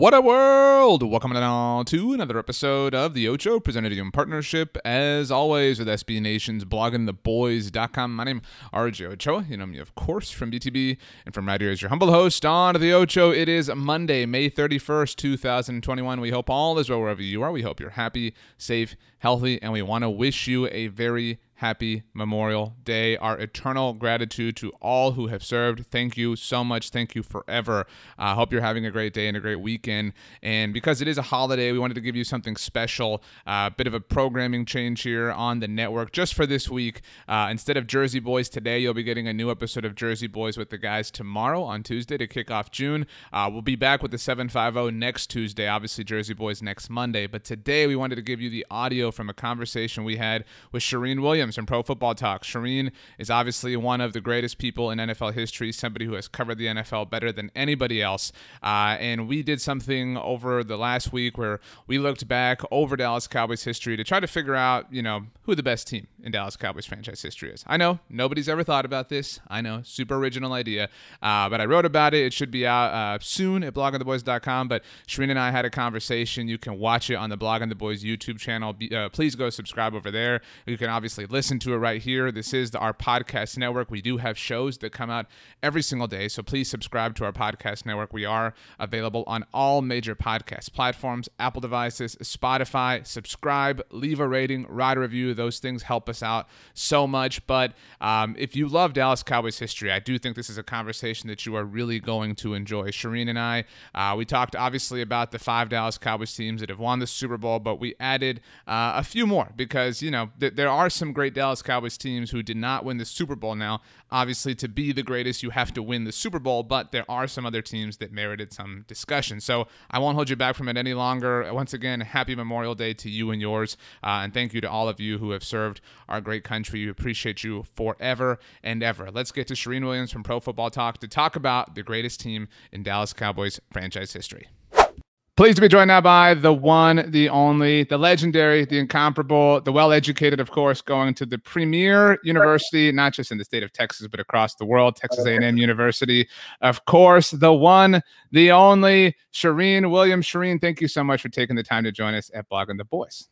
What a world! Welcome to another episode of The Ocho, presented to you in partnership, as always, with SB Nation's bloggingtheboys.com. My name is RJ Ochoa. You know me, of course, from BTB and from right here as your humble host on The Ocho. It is Monday, May 31st, 2021. We hope all is well wherever you are. We hope you're happy, safe, healthy, and we want to wish you a very happy Memorial Day. Our eternal gratitude to all who have served. Thank you so much. Thank you forever. I uh, hope you're having a great day and a great weekend. And because it is a holiday, we wanted to give you something special, a uh, bit of a programming change here on the network just for this week. Uh, instead of Jersey Boys today, you'll be getting a new episode of Jersey Boys with the guys tomorrow on Tuesday to kick off June. Uh, we'll be back with the 750 next Tuesday. Obviously, Jersey Boys next Monday. But today, we wanted to give you the audio from a conversation we had with Charean Williams from Pro Football Talk. Charean is obviously one of the greatest people in NFL history, somebody who has covered the NFL better than anybody else. Uh, and we did something over the last week where we looked back over Dallas Cowboys history to try to figure out, you know, who the best team in Dallas Cowboys franchise history is. I know nobody's ever thought about this. I know, super original idea. Uh, but I wrote about it. It should be out uh, soon at bloggingtheboys.com. But Charean and I had a conversation. You can watch it on the Blogging the Boys YouTube channel. Be, uh, please go subscribe over there. You can obviously listen to it right here. This is the, our podcast network. We do have shows that come out every single day, so please subscribe to our podcast network. We are available on all major podcast platforms, Apple devices, Spotify. Subscribe, leave a rating, write a review. Those things help us out so much. But um, if you love Dallas Cowboys history, I do think this is a conversation that you are really going to enjoy. Charean and I, uh, we talked obviously about the five Dallas Cowboys teams that have won the Super Bowl, but we added uh, a few more because, you know, th- there are some great great Dallas Cowboys teams who did not win the Super Bowl. Now, obviously, to be the greatest, you have to win the Super Bowl, but there are some other teams that merited some discussion. So I won't hold you back from it any longer. Once again, happy Memorial Day to you and yours. Uh, and thank you to all of you who have served our great country. We appreciate you forever and ever. Let's get to Charean Williams from Pro Football Talk to talk about the greatest team in Dallas Cowboys franchise history. Pleased to be joined now by the one, the only, the legendary, the incomparable, the well educated, of course, going to the premier university, not just in the state of Texas, but across the world, Texas A&M University. Of course, the one, the only, Charean Williams. Charean, thank you so much for taking the time to join us at Blogging the Boys.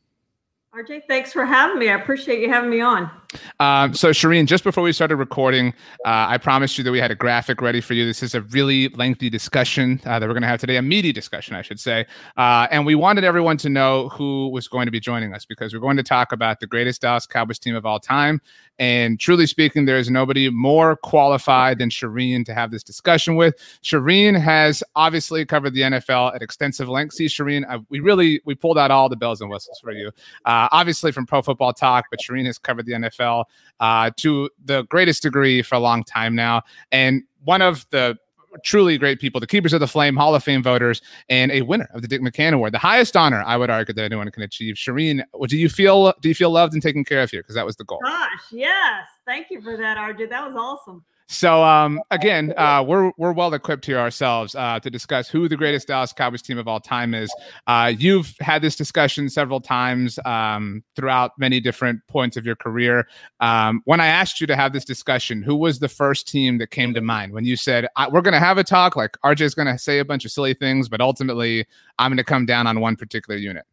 RJ, thanks for having me. I appreciate you having me on. Um, so, Charean, just before we started recording, uh, I promised you that we had a graphic ready for you. This is a really lengthy discussion uh, that we're going to have today, a meaty discussion, I should say. Uh, and we wanted everyone to know who was going to be joining us because we're going to talk about the greatest Dallas Cowboys team of all time. And truly speaking, there is nobody more qualified than Charean to have this discussion with. Charean has obviously covered the NFL at extensive length. See, Charean, I, we really we pulled out all the bells and whistles for you. Uh, obviously from Pro Football Talk, but Charean has covered the NFL uh, to the greatest degree for a long time now, and one of the truly great people, the Keepers of the Flame Hall of Fame voters, and a winner of the Dick McCann Award, the highest honor I would argue that anyone can achieve. Charean, do you feel do you feel loved and taken care of here? Because that was the goal. Gosh, yes, Thank you for that, RJ. That was awesome. So um, again, uh, we're we're well equipped here ourselves uh, to discuss who the greatest Dallas Cowboys team of all time is. Uh, you've had this discussion several times um, throughout many different points of your career. Um, when I asked you to have this discussion, who was the first team that came to mind when you said we're going to have a talk? Like RJ is going to say a bunch of silly things, but ultimately I'm going to come down on one particular unit.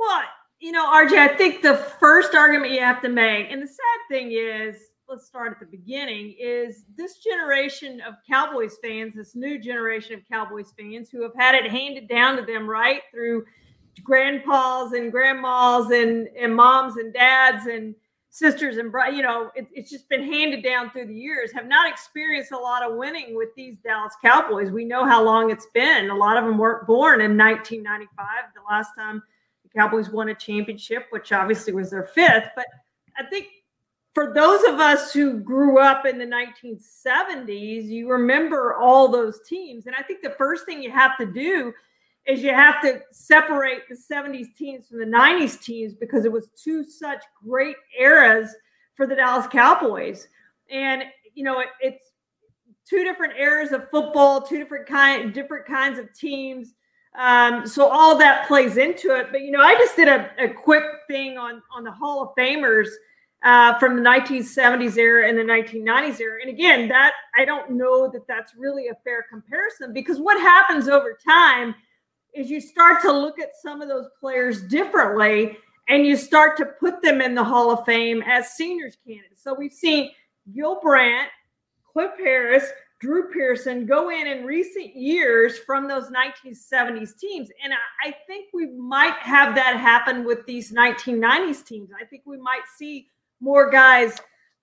Well, you know, RJ, I think the first argument you have to make, and the sad thing is let's start at the beginning is this generation of Cowboys fans, this new generation of Cowboys fans who have had it handed down to them right through grandpas and grandmas and, and moms and dads and sisters and you know it, it's just been handed down through the years have not experienced a lot of winning with these dallas cowboys. We know how long it's been. A lot of them weren't born in 1995 the last time the cowboys won a championship which obviously was their fifth but i think for those of us who grew up in the 1970s, you remember all those teams. And I think the first thing you have to do is you have to separate the 70s teams from the 90s teams because it was two such great eras for the Dallas Cowboys. And, you know, it, it's two different eras of football, two different kind, different kinds of teams. Um, so all that plays into it. But you know, I just did a, a quick thing on on the Hall of Famers uh, from the 1970s era and the 1990s era. And again, that I don't know that that's really a fair comparison because what happens over time is you start to look at some of those players differently and you start to put them in the Hall of Fame as seniors candidates. So we've seen Gil Brandt, Cliff Harris, Drew Pearson go in in recent years from those 1970s teams. And I, I think we might have that happen with these 1990s teams. I think we might see more guys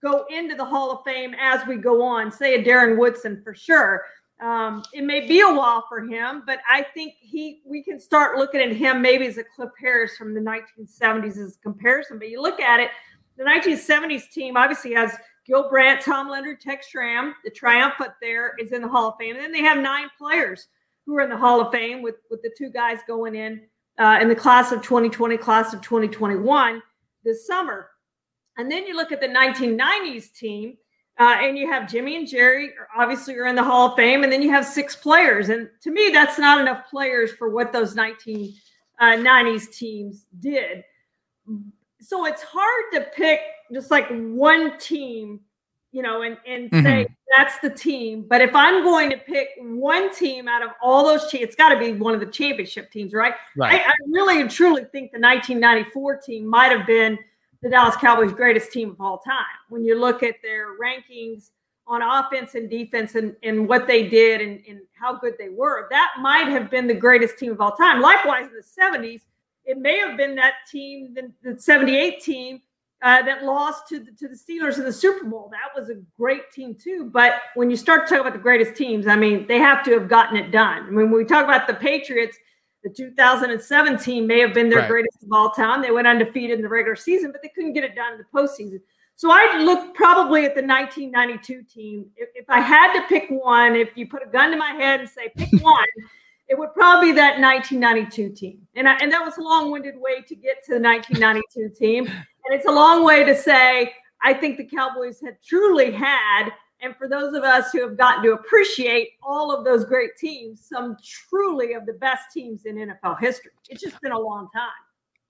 go into the Hall of Fame as we go on. Say a Darren Woodson for sure. Um, it may be a while for him, but I think he we can start looking at him maybe as a Cliff Harris from the 1970s as a comparison. But you look at it, the 1970s team obviously has Gil Brandt, Tom Landry, Tex Schramm. The triumphant there is in the Hall of Fame. And then they have nine players who are in the Hall of Fame with, with the two guys going in uh, in the class of 2020, class of 2021 this summer. And then you look at the 1990s team, uh, and you have Jimmy and Jerry, obviously, are in the Hall of Fame, and then you have six players. And to me, that's not enough players for what those 1990s uh, teams did. So it's hard to pick just like one team, you know, and, and mm-hmm. say that's the team. But if I'm going to pick one team out of all those teams, it's got to be one of the championship teams, right? right. I, I really and truly think the 1994 team might have been – the Dallas Cowboys' greatest team of all time. When you look at their rankings on offense and defense and, and what they did and, and how good they were, that might have been the greatest team of all time. Likewise, in the 70s, it may have been that team, the, the 78 team uh, that lost to the, to the Steelers in the Super Bowl. That was a great team too. But when you start talking about the greatest teams, I mean, they have to have gotten it done. I mean, when we talk about the Patriots, the 2017 may have been their right. greatest of all time. They went undefeated in the regular season, but they couldn't get it done in the postseason. So I look probably at the 1992 team. If, if, I had to pick one, if you put a gun to my head and say pick one, it would probably be that 1992 team. And I, and that was a long-winded way to get to the 1992 team. And it's a long way to say I think the Cowboys had truly had and for those of us who have gotten to appreciate all of those great teams, some truly of the best teams in NFL history. It's just been a long time.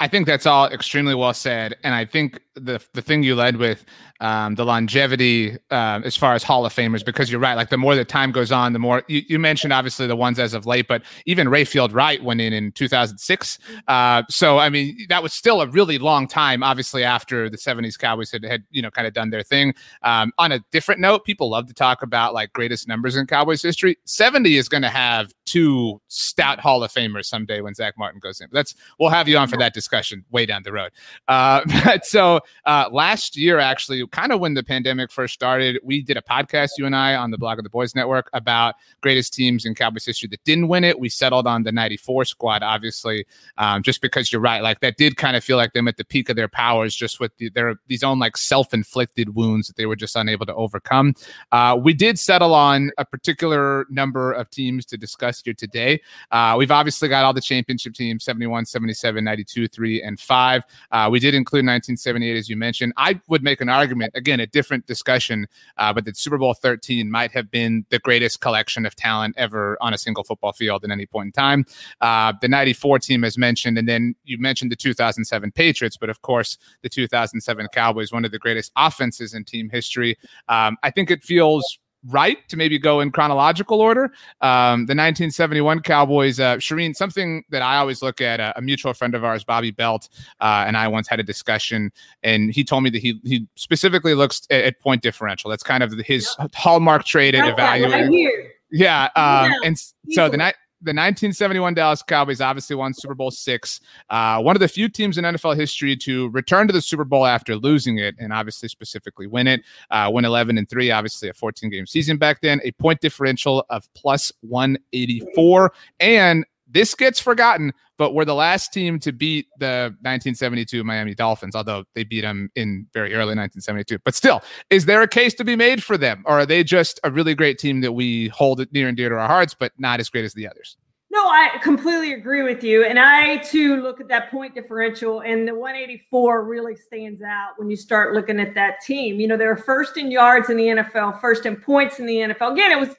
I think that's all extremely well said, and I think the the thing you led with um, the longevity uh, as far as Hall of Famers, because you're right. Like the more the time goes on, the more you, you mentioned obviously the ones as of late, but even Rayfield Wright went in in 2006. Uh, so I mean that was still a really long time. Obviously after the 70s Cowboys had had you know kind of done their thing. Um, on a different note, people love to talk about like greatest numbers in Cowboys history. 70 is going to have two stout Hall of Famers someday when Zack Martin goes in. That's we'll have you on for that discussion way down the road. Uh, but so uh, last year, actually, kind of when the pandemic first started, we did a podcast, you and I, on the Blogging the Boys Network about greatest teams in Cowboys history that didn't win it. We settled on the '94 squad, obviously, um, just because you're right. Like that did kind of feel like them at the peak of their powers, just with the, their these own like self-inflicted wounds that they were just unable to overcome. Uh, we did settle on a particular number of teams to discuss here today. Uh, we've obviously got all the championship teams 71, 77, 92, three and five. Uh, we did include 1978, as you mentioned. I would make an argument again, a different discussion, uh, but that Super Bowl 13 might have been the greatest collection of talent ever on a single football field at any point in time. Uh, the 94 team, as mentioned, and then you mentioned the 2007 Patriots, but of course the 2007 Cowboys, one of the greatest offenses in team history. Um, I think it feels right to maybe go in chronological order. Um, the 1971 Cowboys, uh, Charean, something that I always look at, uh, a mutual friend of ours, Bobby Belt, uh, and I once had a discussion, and he told me that he he specifically looks at, at point differential. That's kind of his hallmark trait at evaluating. Right yeah, um, and so the night the 1971 Dallas Cowboys obviously won Super Bowl six. Uh, one of the few teams in NFL history to return to the Super Bowl after losing it, and obviously specifically win it. Uh, win 11 and three, obviously a 14 game season back then. A point differential of plus 184, and this gets forgotten, but we're the last team to beat the 1972 Miami Dolphins, although they beat them in very early 1972. But still, is there a case to be made for them? Or are they just a really great team that we hold near and dear to our hearts, but not as great as the others? No, I completely agree with you. And I too look at that point differential, and the 184 really stands out when you start looking at that team. You know, they're first in yards in the NFL, first in points in the NFL. Again, it was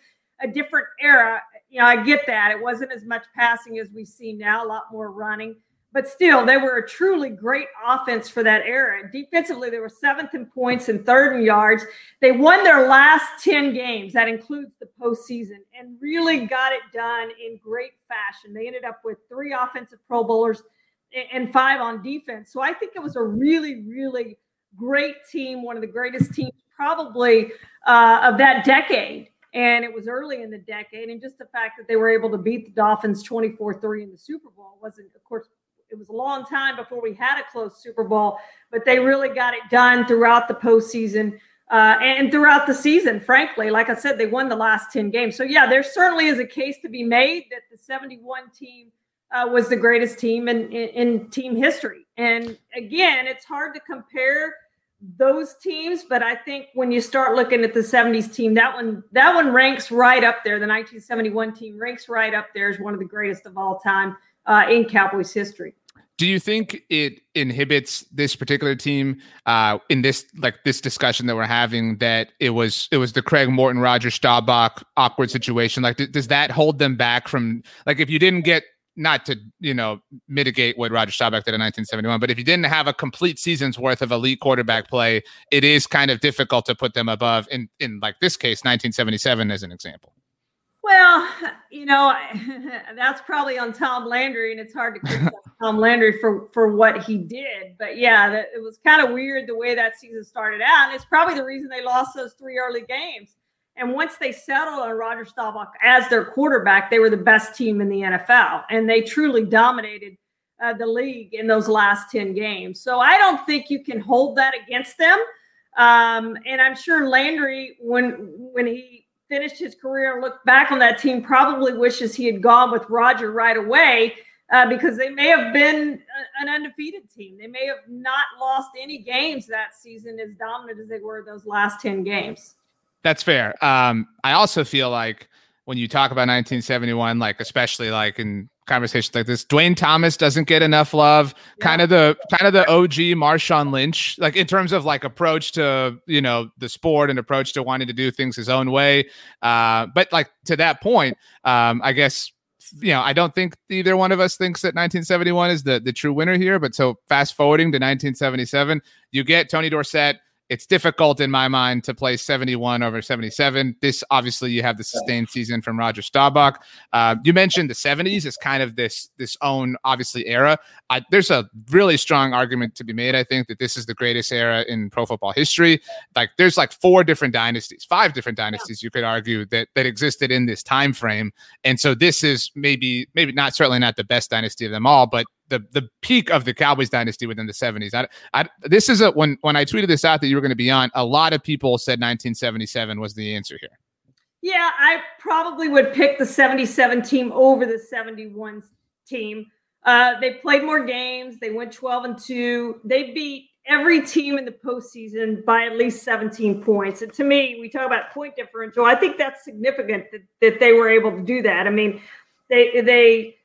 a different era you know, I get that. It wasn't as much passing as we see now, a lot more running. But still, they were a truly great offense for that era. Defensively, they were seventh in points and third in yards. They won their last 10 games. That includes the postseason and really got it done in great fashion. They ended up with three offensive Pro Bowlers and five on defense. So I think it was a really, really great team, one of the greatest teams probably uh, of that decade and it was early in the decade. And just the fact that they were able to beat the Dolphins 24 3 in the Super Bowl wasn't, of course, it was a long time before we had a close Super Bowl, but they really got it done throughout the postseason. Uh, and throughout the season, frankly, like I said, they won the last 10 games. So, yeah, there certainly is a case to be made that the 71 team uh, was the greatest team in, in, in team history. And again, it's hard to compare those teams, but I think when you start looking at the 70s team, that one that one ranks right up there. The 1971 team ranks right up there as one of the greatest of all time uh, in Cowboys history. Do you think it inhibits this particular team uh, in this like this discussion that we're having that it was it was the Craig Morton Roger Staubach awkward situation? Like, does that hold them back from like if you didn't get not to you know mitigate what Roger Staubach did in 1971, but if you didn't have a complete season's worth of elite quarterback play, it is kind of difficult to put them above. In in like this case, 1977 as an example. Well, you know, that's probably on Tom Landry, and it's hard to criticize Tom Landry for for what he did. But yeah, that, it was kind of weird the way that season started out, and it's probably the reason they lost those three early games and once they settled on Roger Staubach as their quarterback, they were the best team in the NFL, and they truly dominated uh, the league in those last ten games. So I don't think you can hold that against them. Um, and I'm sure Landry, when when he finished his career and looked back on that team, probably wishes he had gone with Roger right away. Uh, because they may have been an undefeated team. They may have not lost any games that season as dominant as they were those last 10 games. That's fair. Um, I also feel like when you talk about 1971, like especially like in conversations like this, Duane Thomas doesn't get enough love. Yeah. Kind of the kind of the OG Marshawn Lynch, like in terms of like approach to you know the sport and approach to wanting to do things his own way. Uh, but like to that point, um, I guess you know, I don't think either one of us thinks that 1971 is the the true winner here. But so fast forwarding to 1977, you get Tony Dorsett it's difficult in my mind to play 71 over 77. This obviously you have the sustained season from Roger Staubach. Uh, you mentioned the 70s is kind of this this own obviously era. I, there's a really strong argument to be made. I think that this is the greatest era in pro football history. Like there's like four different dynasties, five different dynasties you could argue that that existed in this time frame. And so this is maybe maybe not certainly not the best dynasty of them all, but the the peak of the Cowboys dynasty within the 70s. I, I, this is a when when I tweeted this out that you were going to be on, a lot of people said 1977 was the answer here. Yeah, I probably would pick the 77 team over the 71 team. Uh, they played more games. They went 12 and 2. They beat every team in the postseason by at least 17 points. And to me, we talk about point differential. I think that's significant that, that they were able to do that. I mean, they they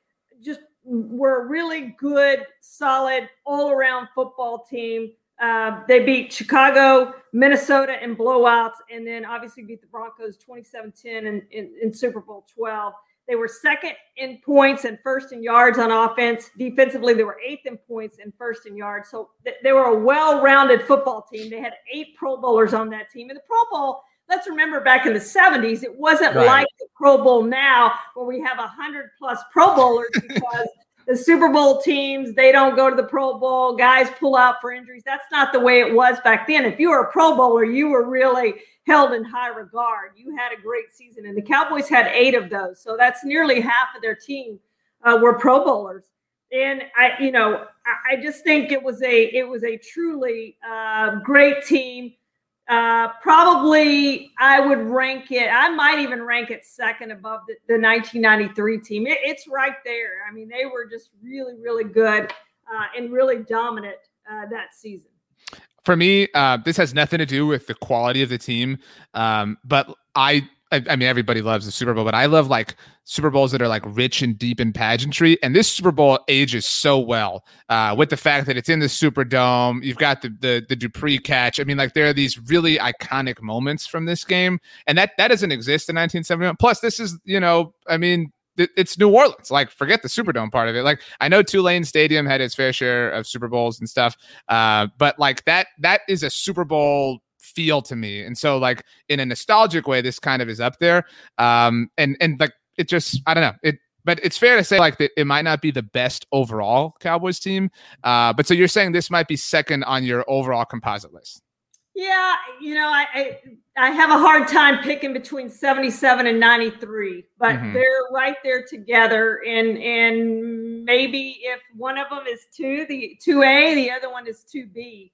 were a really good, solid, all around football team. Uh, they beat Chicago, Minnesota in blowouts, and then obviously beat the Broncos 27 10 in, in, in Super Bowl 12. They were second in points and first in yards on offense. Defensively, they were eighth in points and first in yards. So th- they were a well rounded football team. They had eight Pro Bowlers on that team. And the Pro Bowl, let's remember back in the 70s, it wasn't right. like the Pro Bowl now where we have 100 plus Pro Bowlers because the Super Bowl teams, they don't go to the Pro Bowl. Guys pull out for injuries. That's not the way it was back then. If you were a Pro Bowler, you were really held in high regard. You had a great season, and the Cowboys had eight of those. So that's nearly half of their team uh, were Pro Bowlers. And I, you know, I, I, just think it was a it was a truly uh, great team. Uh, probably I would rank it. I might even rank it second above the, the 1993 team. It, it's right there. I mean, they were just really, really good uh, and really dominant uh, that season for me, uh, this has nothing to do with the quality of the team. Um, but I, I, I, mean, everybody loves the Super Bowl, but I love like Super Bowls that are like rich and deep in pageantry. And this Super Bowl ages so well uh, with the fact that it's in the Superdome. You've got the, the the Dupree catch. I mean, like there are these really iconic moments from this game, and that that doesn't exist in 1971. Plus, this is you know, I mean, it's New Orleans. Like, forget the Superdome part of it. Like, I know Tulane Stadium had its fair share of Super Bowls and stuff, uh, but like that that is a Super Bowl feel to me. And so, like in a nostalgic way, this kind of is up there. Um, and and like it just, I don't know it. But it's fair to say like that it might not be the best overall Cowboys team. Uh, but so you're saying this might be second on your overall composite list. Yeah, you know, I, I, I have a hard time picking between 77 and 93, but mm-hmm. they're right there together. And and maybe if one of them is two, the two A, the other one is two B.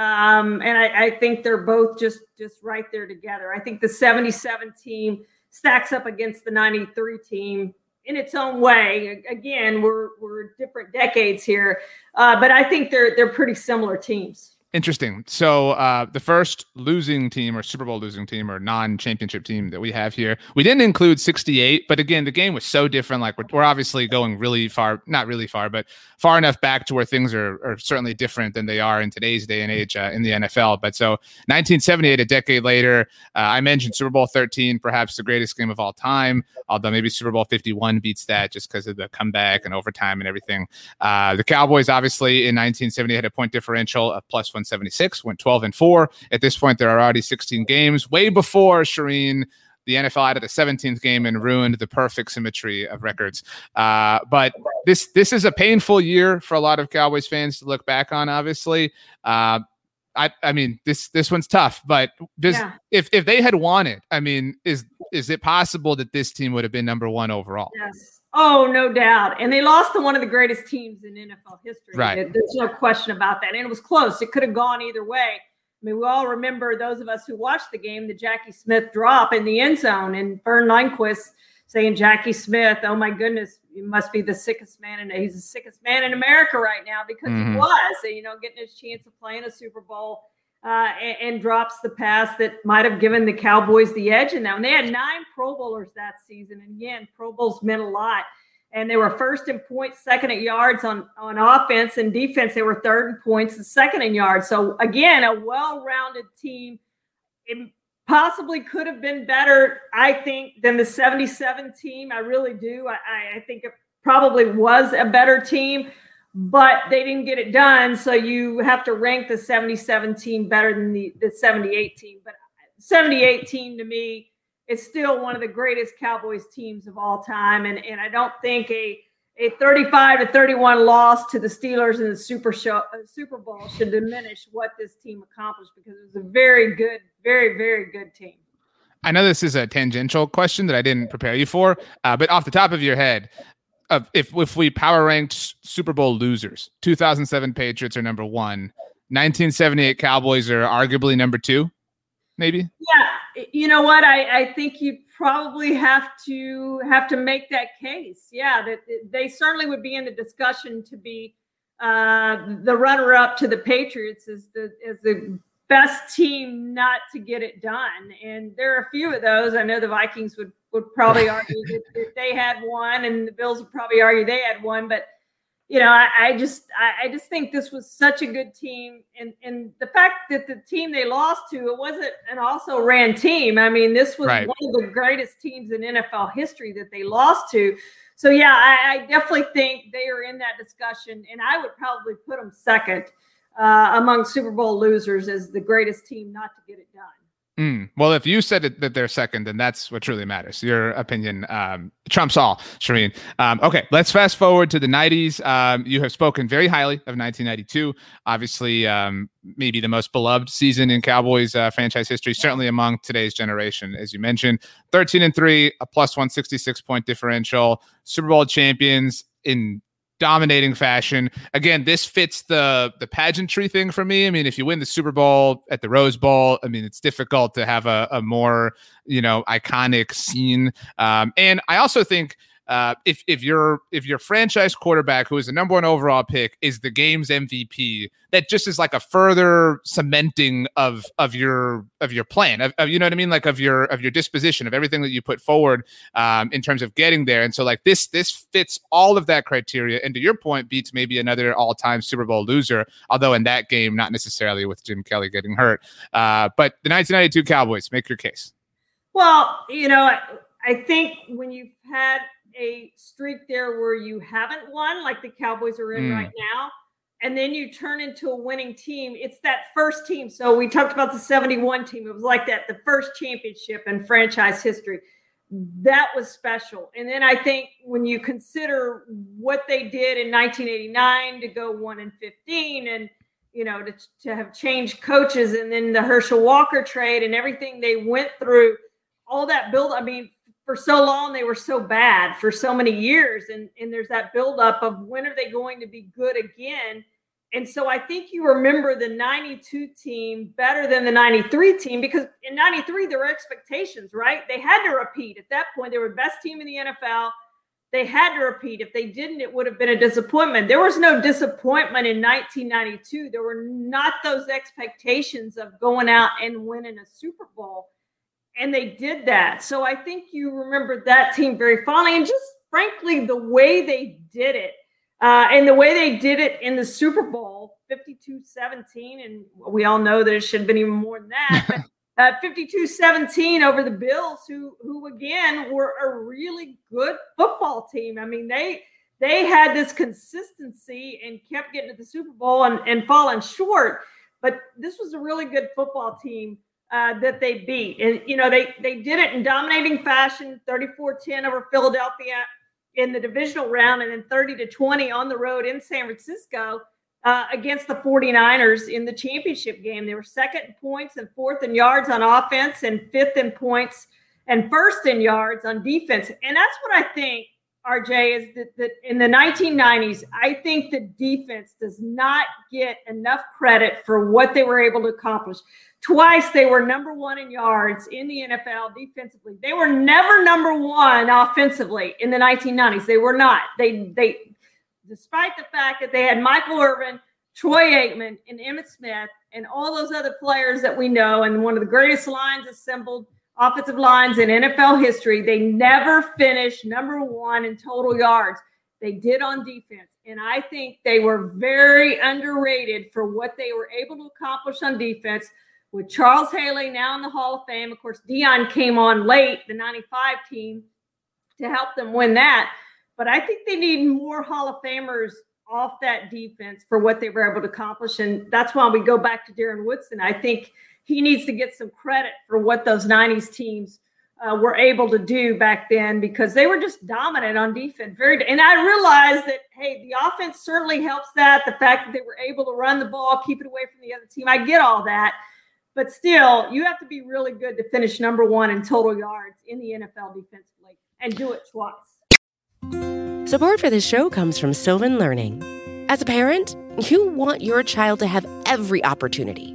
Um, and I, I think they're both just just right there together. I think the 77 team stacks up against the 93 team in its own way. Again, we're we're different decades here, uh, but I think they're they're pretty similar teams. Interesting. So uh, the first losing team or Super Bowl losing team or non-championship team that we have here, we didn't include 68, but again, the game was so different. Like we're, we're obviously going really far, not really far, but far enough back to where things are, are certainly different than they are in today's day and age uh, in the NFL. But so 1978, a decade later, uh, I mentioned Super Bowl 13, perhaps the greatest game of all time, although maybe Super Bowl 51 beats that just because of the comeback and overtime and everything. Uh, the Cowboys obviously in 1970 had a point differential of plus one 176, went 12 and 4. At this point, there are already 16 games, way before Charean the NFL added a 17th game and ruined the perfect symmetry of records. Uh, but this this is a painful year for a lot of Cowboys fans to look back on. Obviously, uh, I I mean this this one's tough. But does, yeah. if if they had won it, I mean, is is it possible that this team would have been number one overall? Yes. Oh, no doubt. And they lost to one of the greatest teams in NFL history. Right. There's no question about that. And it was close. It could have gone either way. I mean, we all remember those of us who watched the game, the Jackie Smith drop in the end zone and Verne Lundquist saying, Jackie Smith, oh my goodness, you must be the sickest man. And he's the sickest man in America right now because mm-hmm. he was, you know, getting his chance of playing a Super Bowl uh, and, and, drops the pass that might have given the Cowboys the edge in that. And they had nine Pro Bowlers that season. And again, Pro Bowls meant a lot. And they were first in points, second at yards on, on offense and defense. They were third in points and second in yards. So again, a well-rounded team. It possibly could have been better, I think, than the 77 team. I really do. I, I think it probably was a better team but they didn't get it done. So you have to rank the 77 team better than the, the 78 team. But 78 team to me is still one of the greatest Cowboys teams of all time. And, and I don't think a, a 35 to 31 loss to the Steelers in the Super, show, uh, Super Bowl should diminish what this team accomplished because it was a very good, very, very good team. I know this is a tangential question that I didn't prepare you for, uh, but off the top of your head, of if if we power ranked Super Bowl losers, 2007 Patriots are number one, 1978 Cowboys are arguably number two, maybe. Yeah, you know what? I I think you probably have to have to make that case. Yeah, that they certainly would be in the discussion to be uh, the runner up to the Patriots as the as the best team not to get it done. And there are a few of those. I know the Vikings would would probably argue that, that, they had one, and the Bills would probably argue they had one. But you know, I, I just I, I, just think this was such a good team, and and the fact that the team they lost to it wasn't an also ran team. I mean, this was right. one of the greatest teams in NFL history that they lost to. So yeah, I, I definitely think they are in that discussion, and I would probably put them second uh, among Super Bowl losers as the greatest team not to get it done. Mm. Well, if you said it, that they're second, then that's what truly matters. Your opinion um, trumps all, Charean. Um, okay, let's fast forward to the 90s. Um, you have spoken very highly of 1992. Obviously, um, maybe the most beloved season in Cowboys uh, franchise history, certainly among today's generation. As you mentioned, 13 and 3, a plus 166 point differential, Super Bowl champions in dominating fashion. Again, this fits the the pageantry thing for me. I mean, if you win the Super Bowl at the Rose Bowl, I mean, it's difficult to have a, a more you know iconic scene. Um, and I also think uh, if if your if your franchise quarterback, who is the number one overall pick, is the game's MVP, that just is like a further cementing of of your of your plan, of, of, you know what I mean, like of your of your disposition of everything that you put forward um, in terms of getting there. And so like this this fits all of that criteria. And to your point, beats maybe another all time Super Bowl loser, although in that game not necessarily with Jim Kelly getting hurt. Uh, but the 1992 Cowboys, make your case. Well, you know, I, I think when you've had a streak there where you haven't won, like the Cowboys are in mm. right now, and then you turn into a winning team, it's that first team. So we talked about the 71 team. It was like that, the first championship in franchise history. That was special. And then I think when you consider what they did in 1989 to go 1 and 15 and you know to, to have changed coaches and then the Herschel Walker trade and everything they went through, all that build. I mean, for so long they were so bad for so many years. And and there's that buildup of when are they going to be good again? And so i think you remember the 92 team better than the 93 team because in 93 there were expectations right? They had to repeat. At that point they were the best team in the nfl they had to repeat. If they didn't it would have been a disappointment. There was no disappointment in 1992 there were not those expectations of going out and winning a super bowl and they did that. So I think you remember that team very fondly, and just frankly, the way they did it, uh, and the way they did it in the Super Bowl, 52-17, and we all know that it should have been even more than that. But, uh, 52-17 over the Bills, who who again were a really good football team. I mean, they they had this consistency and kept getting to the Super Bowl and, and falling short. But this was a really good football team uh, that they beat. And, you know, they, they did it in dominating fashion 34 10 over Philadelphia in the divisional round, and then 30 to 20 on the road in San Francisco uh, against the 49ers in the championship game. They were second in points and fourth in yards on offense, and fifth in points and first in yards on defense. And that's what I think. RJ is that, that in the 1990s, I think the defense does not get enough credit for what they were able to accomplish. Twice they were number one in yards in the NFL defensively. They were never number one offensively in the 1990s. They were not. They they, despite the fact that they had Michael Irvin, Troy Aikman, and Emmitt Smith, and all those other players that we know, and one of the greatest lines assembled offensive lines in NFL history, they never finished number one in total yards. They did on defense. And I think they were very underrated for what they were able to accomplish on defense with Charles Haley now in the Hall of Fame. Of course, Deion came on late, the 95 team, to help them win that. But I think they need more Hall of Famers off that defense for what they were able to accomplish. And that's why we go back to Darren Woodson. I think he needs to get some credit for what those 90s teams uh, were able to do back then because they were just dominant on defense. Very, and I realized that hey, the offense certainly helps that. The fact that they were able to run the ball, keep it away from the other team, I get all that. But still, you have to be really good to finish number one in total yards in the NFL defensively and do it twice. Support for this show comes from Sylvan Learning. As a parent, you want your child to have every opportunity,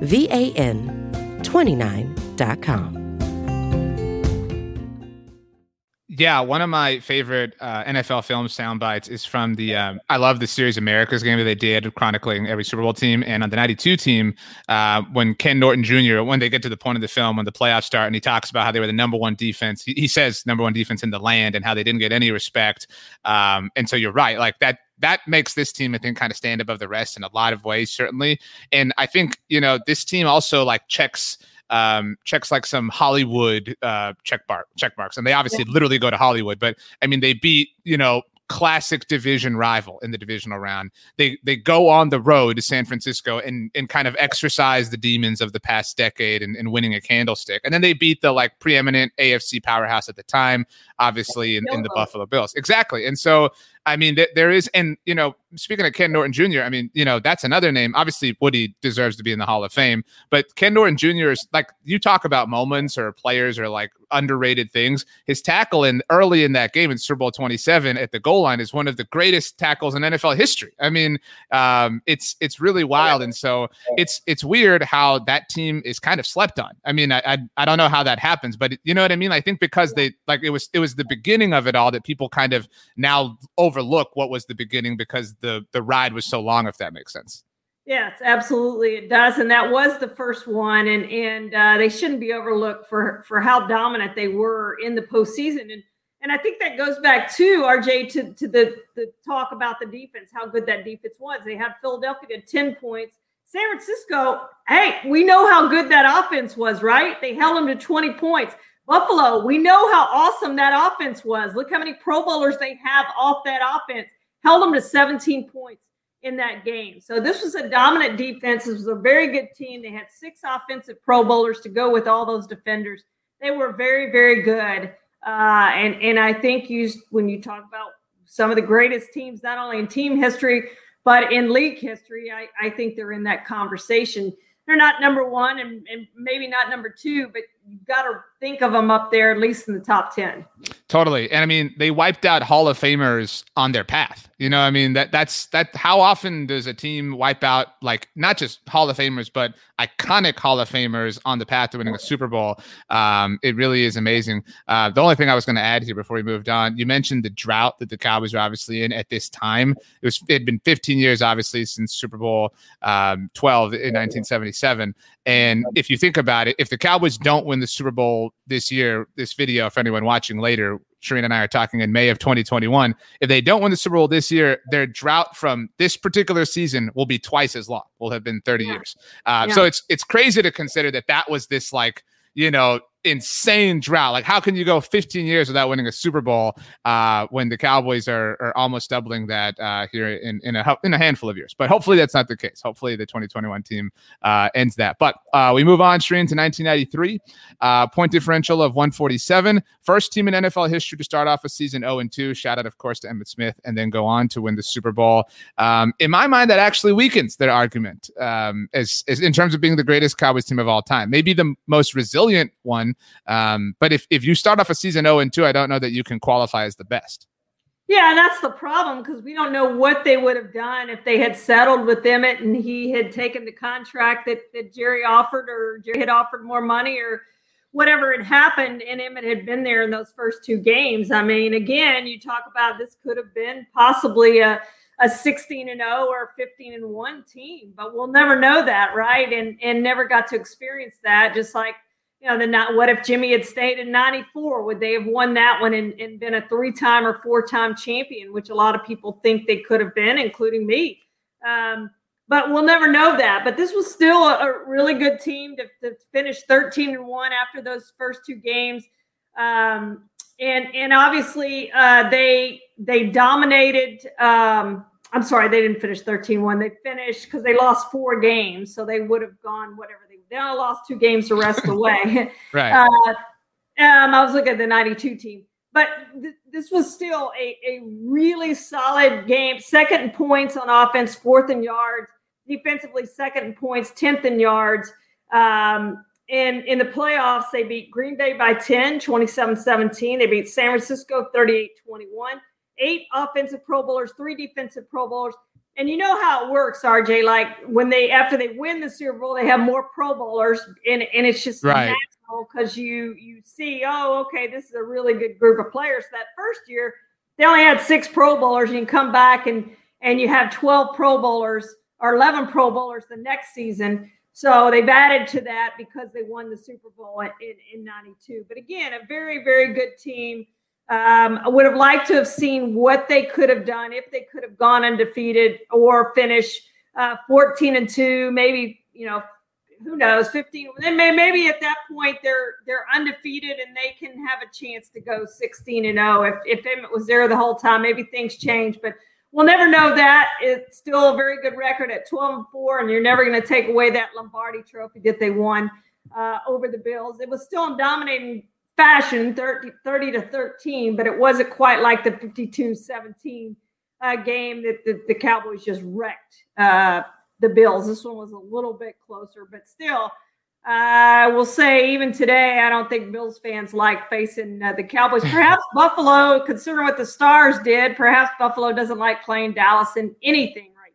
V A N 29.com. Yeah, one of my favorite uh, NFL film sound bites is from the. Um, I love the series America's game that they did, chronicling every Super Bowl team. And on the '92 team, uh, when Ken Norton Jr. when they get to the point of the film when the playoffs start, and he talks about how they were the number one defense. He, he says number one defense in the land, and how they didn't get any respect. Um, and so you're right, like that that makes this team, I think, kind of stand above the rest in a lot of ways, certainly. And I think, you know, this team also like checks um, checks like some Hollywood uh, check bar check marks, and they obviously yeah. literally go to Hollywood. But I mean, they beat you know classic division rival in the divisional round. They they go on the road to San Francisco and and kind of exercise the demons of the past decade and, and winning a candlestick. And then they beat the like preeminent AFC powerhouse at the time, obviously in, in the Buffalo Bills. Exactly. And so I mean, th- there is, and you know, speaking of Ken Norton Jr., I mean, you know, that's another name. Obviously, Woody deserves to be in the Hall of Fame, but Ken Norton Jr. is like you talk about moments or players or like underrated things. His tackle in early in that game in Super Bowl 27 at the goal line is one of the greatest tackles in NFL history. I mean, um, it's it's really wild, and so it's it's weird how that team is kind of slept on. I mean, I, I I don't know how that happens, but you know what I mean. I think because they like it was it was the beginning of it all that people kind of now overlook what was the beginning because the the ride was so long. If that makes sense. Yes, absolutely, it does, and that was the first one, and and uh, they shouldn't be overlooked for for how dominant they were in the postseason, and and I think that goes back to RJ to to the the talk about the defense, how good that defense was. They had Philadelphia to ten points. San Francisco, hey, we know how good that offense was, right? They held them to 20 points. Buffalo, we know how awesome that offense was. Look how many Pro Bowlers they have off that offense. Held them to 17 points in that game. So this was a dominant defense. This was a very good team. They had six offensive Pro Bowlers to go with all those defenders. They were very, very good. Uh, and and I think you when you talk about some of the greatest teams, not only in team history but in league history, I, I think they're in that conversation they're not number one and, and maybe not number two, but you've got to think of them up there at least in the top 10. Totally. And I mean, they wiped out Hall of Famers on their path. You know, I mean, that that's that how often does a team wipe out like not just Hall of Famers, but iconic Hall of Famers on the path to winning a Super Bowl? Um, it really is amazing. Uh, the only thing I was going to add here before we moved on, you mentioned the drought that the Cowboys are obviously in at this time. It was it had been 15 years, obviously, since Super Bowl um, 12 in 1977. And if you think about it, if the Cowboys don't win the Super Bowl this year, this video, for anyone watching later, Charean and I are talking in May of 2021. If they don't win the Super Bowl this year, their drought from this particular season will be twice as long. Will have been 30 yeah. years. Uh, yeah. So it's it's crazy to consider that that was this like you know insane drought. Like, how can you go 15 years without winning a Super Bowl uh, when the Cowboys are, are almost doubling that uh, here in, in a in a handful of years? But hopefully that's not the case. Hopefully the 2021 team uh, ends that. But uh, we move on, stream to 1993. Uh, point differential of 147. First team in NFL history to start off a season 0 and 2. Shout out, of course, to Emmitt Smith, and then go on to win the Super Bowl. Um, in my mind, that actually weakens their argument um, as, as in terms of being the greatest Cowboys team of all time. Maybe the most resilient one um, but if, if you start off a season 0 and 2, I don't know that you can qualify as the best. Yeah, that's the problem because we don't know what they would have done if they had settled with Emmitt and he had taken the contract that, that Jerry offered or Jerry had offered more money or whatever had happened and Emmitt had been there in those first two games. I mean, again, you talk about this could have been possibly a, a 16 and 0 or 15 and 1 team, but we'll never know that, right? And and never got to experience that just like – you know, the not what if Jimmy had stayed in 94? Would they have won that one and, and been a three time or four time champion, which a lot of people think they could have been, including me? Um, but we'll never know that. But this was still a, a really good team to, to, finish 13 and one after those first two games. Um, and and obviously uh, they they dominated um, I'm sorry, they didn't finish 13 1. They finished because they lost four games. So they would have gone whatever they they only lost two games the rest of the way. right. Uh, um, I was looking at the 92 team, but th- this was still a, a really solid game. Second in points on offense, fourth in yards, defensively, second in points, 10th in yards. Um, and in the playoffs, they beat Green Bay by 10, 27 17. They beat San Francisco 38 21. Eight offensive Pro Bowlers, three defensive Pro Bowlers. And you know how it works, RJ. Like when they after they win the Super Bowl, they have more Pro Bowlers, and, and it's just right. natural because you you see, oh, okay, this is a really good group of players. That first year, they only had six Pro Bowlers. You can come back and and you have 12 Pro Bowlers or 11 Pro Bowlers the next season. So they've added to that because they won the Super Bowl in, in 92. But again, a very, very good team. Um, I would have liked to have seen what they could have done if they could have gone undefeated or finish uh, 14 and 2, maybe, you know, who knows, 15. Then maybe at that point they're they're undefeated and they can have a chance to go 16 and 0 if if Emmitt was there the whole time. Maybe things change, but we'll never know that. It's still a very good record at 12 and 4, and you're never going to take away that Lombardi trophy that they won uh, over the Bills. It was still in dominating fashion, 30, 30 to 13, but it wasn't quite like the 52 17 uh, game that the, the, Cowboys just wrecked uh, the Bills. This one was a little bit closer, but still. I uh, will say, even today, I don't think Bills fans like facing uh, the Cowboys. Perhaps Buffalo, considering what the Stars did, perhaps Buffalo doesn't like playing Dallas in anything right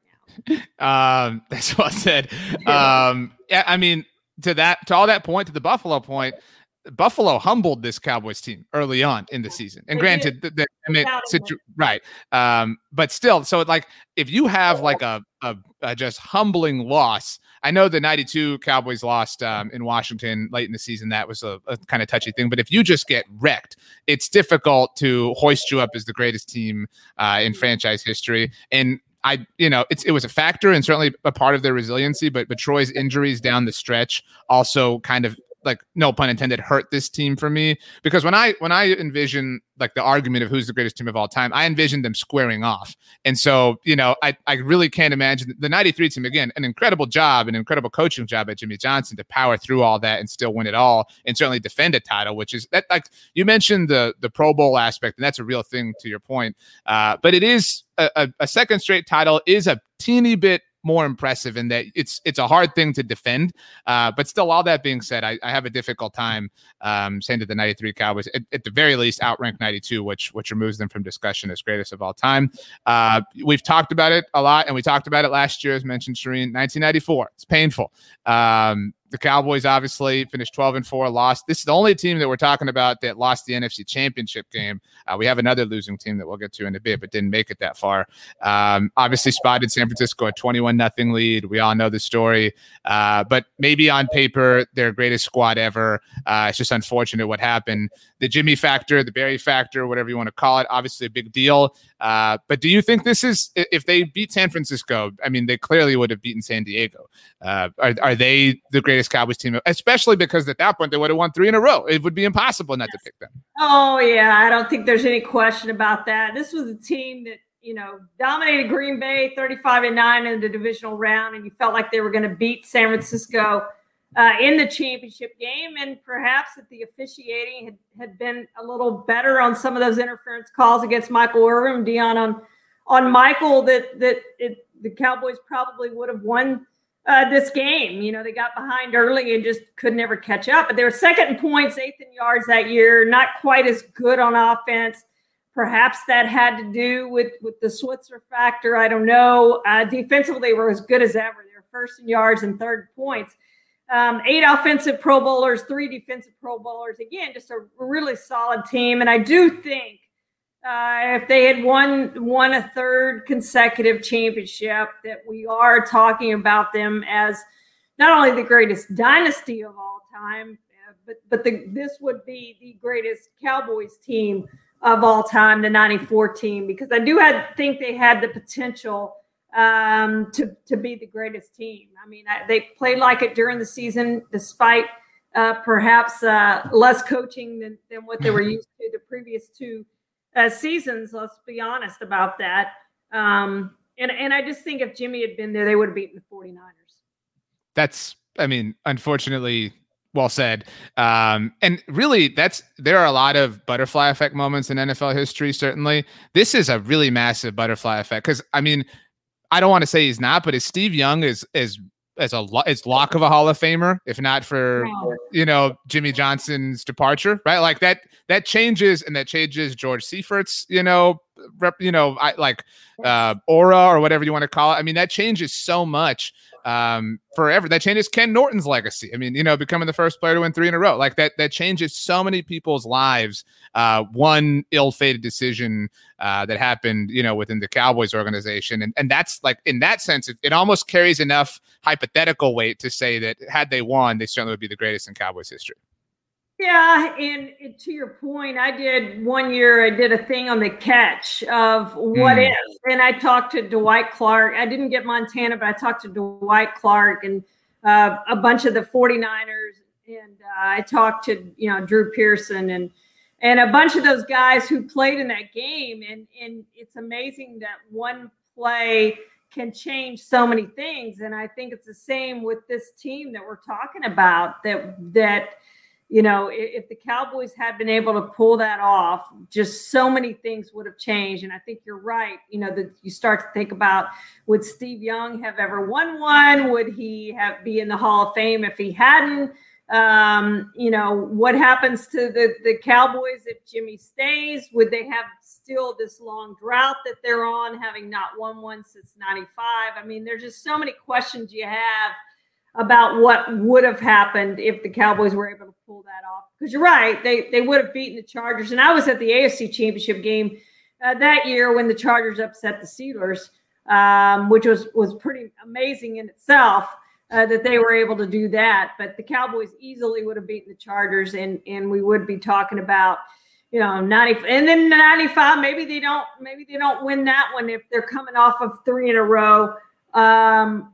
now. Um, that's what I said. Um, yeah, I mean, to that, to all that point, to the Buffalo point, Buffalo humbled this Cowboys team early on in the season. And granted, the, the, I mean, situ- right. Um, but still, so like if you have like a, a, a, just humbling loss, I know the 92 Cowboys lost um, in Washington late in the season. That was a, a kind of touchy thing. But if you just get wrecked, it's difficult to hoist you up as the greatest team uh, in franchise history. And I, you know, it's it was a factor and certainly a part of their resiliency, but but Troy's injuries down the stretch also kind of like no pun intended hurt this team for me because when I when I envision like the argument of who's the greatest team of all time, I envision them squaring off. And so, you know, I, I really can't imagine the 93 team again, an incredible job, an incredible coaching job at Jimmy Johnson to power through all that and still win it all and certainly defend a title, which is that like you mentioned the the Pro Bowl aspect, and that's a real thing to your point. Uh, but it is a, a second straight title is a teeny bit more impressive in that it's it's a hard thing to defend. Uh, but still, all that being said, I, I have a difficult time um, saying that the 93 Cowboys, at, at, the very least, outrank 92, which which removes them from discussion as greatest of all time. Uh, we've talked about it a lot, and we talked about it last year, as mentioned, Charean, 1994. It's painful. Um, the Cowboys obviously finished 12 and 4, lost. This is the only team that we're talking about that lost the NFC Championship game. Uh, we have another losing team that we'll get to in a bit, but didn't make it that far. Um, obviously, spotted San Francisco a 21 nothing lead. We all know the story, uh, but maybe on paper, their greatest squad ever. Uh, it's just unfortunate what happened. The Jimmy factor, the Barry factor, whatever you want to call it, obviously a big deal. Uh, but do you think this is if they beat San Francisco? I mean, they clearly would have beaten San Diego. Uh, are, are they the greatest Cowboys team? Especially because at that point they would have won three in a row. It would be impossible not to pick them. Oh yeah, I don't think there's any question about that. This was a team that you know dominated Green Bay 35 and nine in the divisional round, and you felt like they were going to beat San Francisco uh, in the championship game, and perhaps that the officiating had, had been a little better on some of those interference calls against Michael Irvin, Deion on on Michael that that it, the Cowboys probably would have won uh, this game. You know, they got behind early and just could never catch up. But they were second in points, eighth in yards that year, not quite as good on offense. Perhaps that had to do with with the Switzer factor. I don't know. Uh, defensively, they were as good as ever. They were first in yards and third points um, eight offensive Pro Bowlers, three defensive Pro Bowlers. Again, just a really solid team. And I do think uh, if they had won won a third consecutive championship, that we are talking about them as not only the greatest dynasty of all time, uh, but but the, this would be the greatest Cowboys team of all time, the '94 team, because I do think they had the potential um, to to be the greatest team. I mean, I, they played like it during the season, despite uh, perhaps uh, less coaching than, than what they were used to the previous two uh, seasons. Let's be honest about that. Um, And and I just think if Jimmy had been there, they would have beaten the 49ers. That's, I mean, unfortunately, well said. Um, and really, that's there are a lot of butterfly effect moments in NFL history. Certainly, this is a really massive butterfly effect because I mean, I don't want to say he's not, but is Steve Young is is as a as lock of a Hall of Famer, if not for wow. you know Jimmy Johnson's departure, right? Like that that changes and that changes George Seifert's you know rep, you know I, like uh, aura or whatever you want to call it. I mean that changes so much um, forever. That changes Ken Norton's legacy. I mean, you know, becoming the first player to win three in a row, like that, that changes so many people's lives. Uh, one ill-fated decision uh, that happened, you know, within the Cowboys organization, and and that's like in that sense, it, it almost carries enough hypothetical weight to say that had they won, they certainly would be the greatest in Cowboys history. Yeah, and to your point, I did one year. I did a thing on the catch of what mm. if, and I talked to Dwight Clark. I didn't get Montana, but I talked to Dwight Clark and uh, a bunch of the 49ers, and uh, I talked to you know Drew Pearson and and a bunch of those guys who played in that game. And and it's amazing that one play can change so many things. And I think it's the same with this team that we're talking about. That that you know, if, the Cowboys had been able to pull that off, just so many things would have changed. And I think you're right. You know, that you start to think about would Steve Young have ever won one? Would he have be in the Hall of Fame if he hadn't? Um, you know, what happens to the, the Cowboys if Jimmy stays? Would they have still this long drought that they're on, having not won one since 95? I mean, there's just so many questions you have about what would have happened if the Cowboys were able to pull that off. Because you're right, they they would have beaten the Chargers. And I was at the AFC Championship game uh, that year when the Chargers upset the Steelers, um, which was was pretty amazing in itself. Uh, that they were able to do that, but the Cowboys easily would have beaten the Chargers, and and we would be talking about, you know, ninety and then ninety five. Maybe they don't, maybe they don't win that one if they're coming off of three in a row. Um,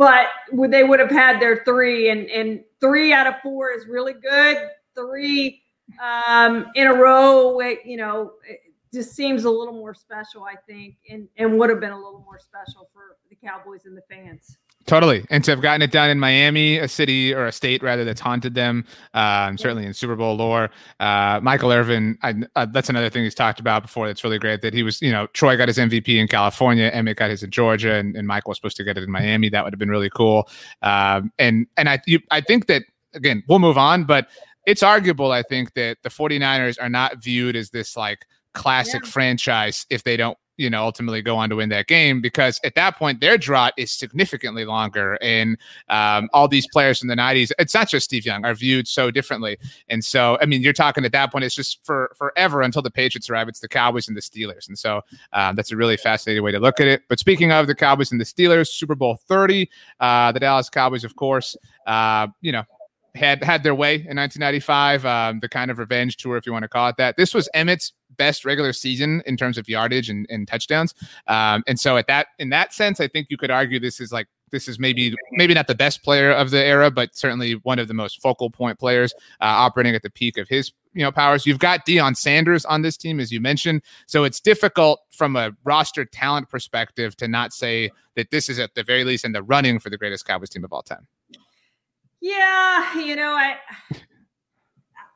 but they would have had their three, and and three out of four is really good. Three um, in a row, you know, just seems a little more special, I think, and and would have been a little more special for the Cowboys and the fans. Totally, and to have gotten it done in Miami, a city or a state rather that's haunted them, um, certainly in Super Bowl lore. Uh, Michael Irvin, I, uh, that's another thing he's talked about before. That's really great. That he was, you know, Troy got his MVP in California, Emmitt got his in Georgia, and, and Michael was supposed to get it in Miami. That would have been really cool. Um, and and I you, I think that again, we'll move on, but it's arguable. I think that the 49ers are not viewed as this like classic yeah. franchise if they don't you know, ultimately go on to win that game because at that point their drought is significantly longer. And um, all these players in the 90s, it's not just Steve Young, are viewed so differently. And so, I mean, you're talking at that point, it's just for forever until the Patriots arrive. It's the Cowboys and the Steelers. And so um, that's a really fascinating way to look at it. But speaking of the Cowboys and the Steelers, Super Bowl 30, uh, the Dallas Cowboys, of course, uh, you know, had had their way in 1995, um, the kind of revenge tour, if you want to call it that. This was Emmitt's best regular season in terms of yardage and, and touchdowns, um, and so at that in that sense, I think you could argue this is like this is maybe maybe not the best player of the era, but certainly one of the most focal point players uh, operating at the peak of his you know powers. You've got Deion Sanders on this team, as you mentioned, so it's difficult from a roster talent perspective to not say that this is at the very least in the running for the greatest Cowboys team of all time. Yeah, you know, I,